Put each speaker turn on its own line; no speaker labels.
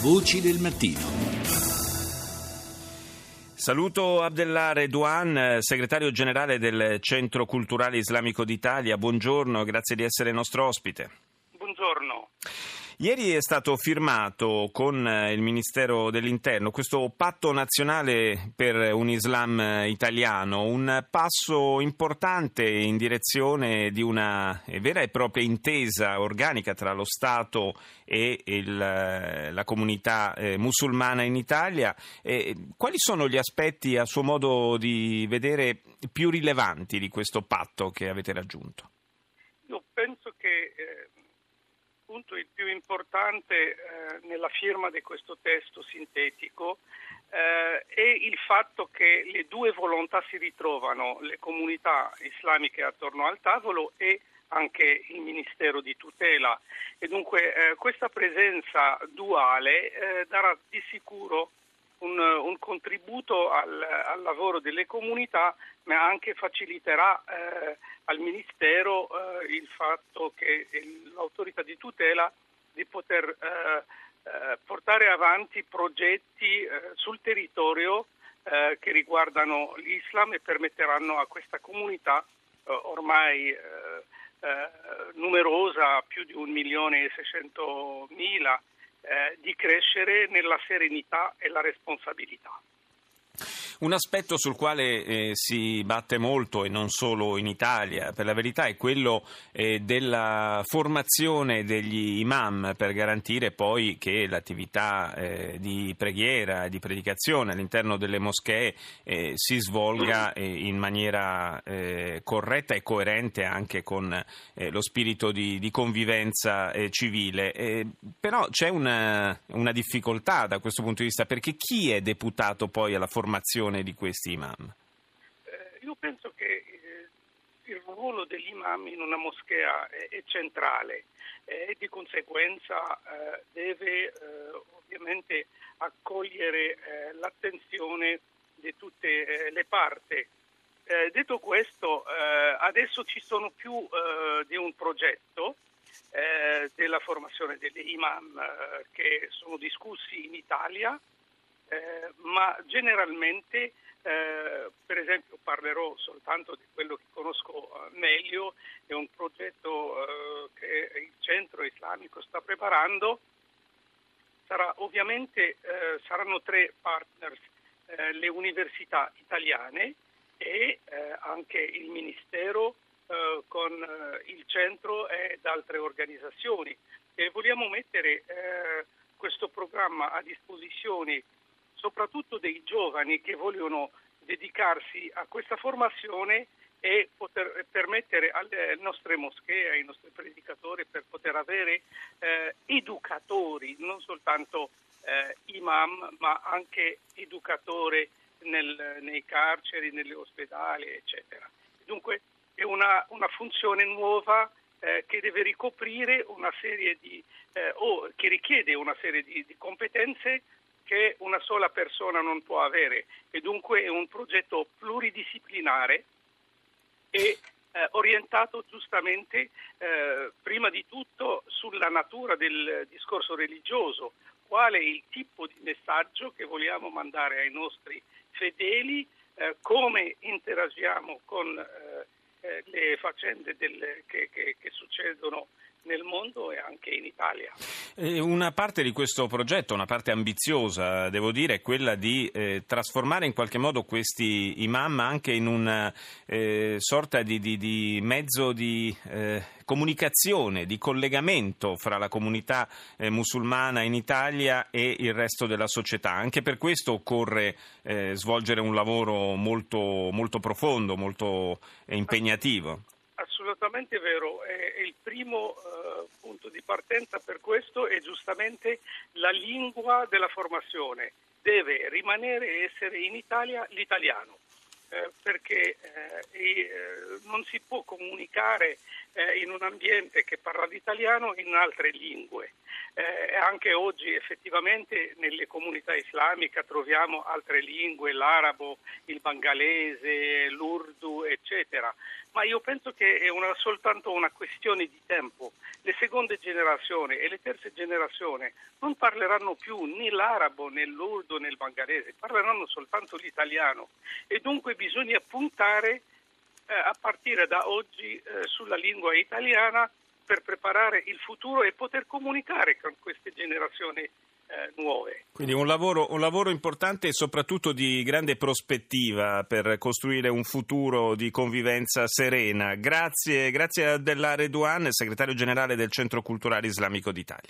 Voci del mattino. Saluto Abdellah Redouan, segretario generale del Centro Culturale Islamico d'Italia. Buongiorno, grazie di essere nostro ospite.
Buongiorno.
Ieri è stato firmato con eh, il Ministero dell'Interno questo patto nazionale per un Islam italiano, un passo importante in direzione di una vera e propria intesa organica tra lo Stato e il, eh, la comunità eh, musulmana in Italia. Eh, quali sono gli aspetti, a suo modo di vedere, più rilevanti di questo patto che avete raggiunto?
Io penso che eh, punto il più importante eh, nella firma di questo testo sintetico eh, è il fatto che le due volontà si ritrovano, le comunità islamiche attorno al tavolo e anche il Ministero di tutela. E dunque eh, questa presenza duale eh, darà di sicuro un, un contributo al, al, lavoro delle comunità, ma anche faciliterà eh, al Ministero eh, il fatto che l'autorità di tutela di poter eh, eh portare avanti progetti eh, sul territorio eh, che riguardano l'Islam e permetteranno a questa comunità ormai numerosa, più di un milione e seicentomila, eh, di crescere nella serenità e la responsabilità.
Un aspetto sul quale eh, si batte molto e non solo in Italia, per la verità, è quello eh, della formazione degli imam per garantire poi che l'attività eh, di preghiera e di predicazione all'interno delle moschee eh, si svolga eh, in maniera eh, corretta e coerente anche con lo spirito di, di convivenza civile. però c'è una, una difficoltà da questo punto di vista perché chi è deputato poi alla formazione formazione di questi imam?
Eh, io penso che eh, il ruolo degli imam in una moschea è, è centrale e di conseguenza eh, deve eh, ovviamente accogliere eh, l'attenzione di tutte eh, le parti. detto questo, adesso ci sono più di un progetto della formazione degli imam che sono discussi in Italia eh, ma generalmente, eh, per esempio, parlerò soltanto di quello che conosco eh, meglio, è un progetto eh, che il centro islamico sta preparando. Sarà, ovviamente eh, saranno tre partners, le università italiane e anche il Ministero con il centro ed altre organizzazioni. E vogliamo mettere questo programma a disposizione soprattutto dei giovani che vogliono dedicarsi a questa formazione e poter permettere alle nostre moschee, ai nostri predicatori, per poter avere eh, educatori, non soltanto eh, imam, ma anche educatori nel, nei carceri, negli ospedali, eccetera. Dunque è una, una funzione nuova eh, che deve ricoprire una serie di, eh, o che richiede una serie di, di competenze che una sola persona non può avere. E dunque è un progetto pluridisciplinare e eh, orientato giustamente eh, prima di tutto sulla natura del discorso religioso, quale è il tipo di messaggio che vogliamo mandare ai nostri fedeli, eh, come interagiamo con eh, eh, le faccende del, che, che, che succedono nel mondo e anche in Italia.
Una parte di questo progetto, una parte ambiziosa, devo dire, è quella di eh, trasformare in qualche modo questi imam anche in una eh, sorta di, di, di, mezzo di eh, comunicazione, di collegamento fra la comunità eh, musulmana in Italia e il resto della società. Anche per questo occorre eh, svolgere un lavoro molto, molto profondo, molto impegnativo
assolutamente vero, è, il primo eh, punto di partenza per questo è giustamente la lingua della formazione, deve rimanere e essere in Italia l'italiano. Eh, perché eh, eh non si può comunicare eh, in un ambiente che parla l'italiano in altre lingue. Eh, anche oggi effettivamente nelle comunità islamiche troviamo altre lingue, l'arabo, il bangalese, l'urdu, eccetera. Ma io penso che è una, soltanto una questione di tempo. Le seconde generazioni e le terze generazioni non parleranno più né l'arabo né l'urdu né il bangalese, parleranno soltanto l'italiano e dunque bisogna puntare eh, a partire da oggi eh, sulla lingua italiana per preparare il futuro e poter comunicare con queste generazioni eh, nuove.
Quindi un lavoro, un lavoro, importante e soprattutto di grande prospettiva per costruire un futuro di convivenza serena. Grazie, grazie a Dell'Are Duan, segretario generale del Centro Culturale Islamico d'Italia.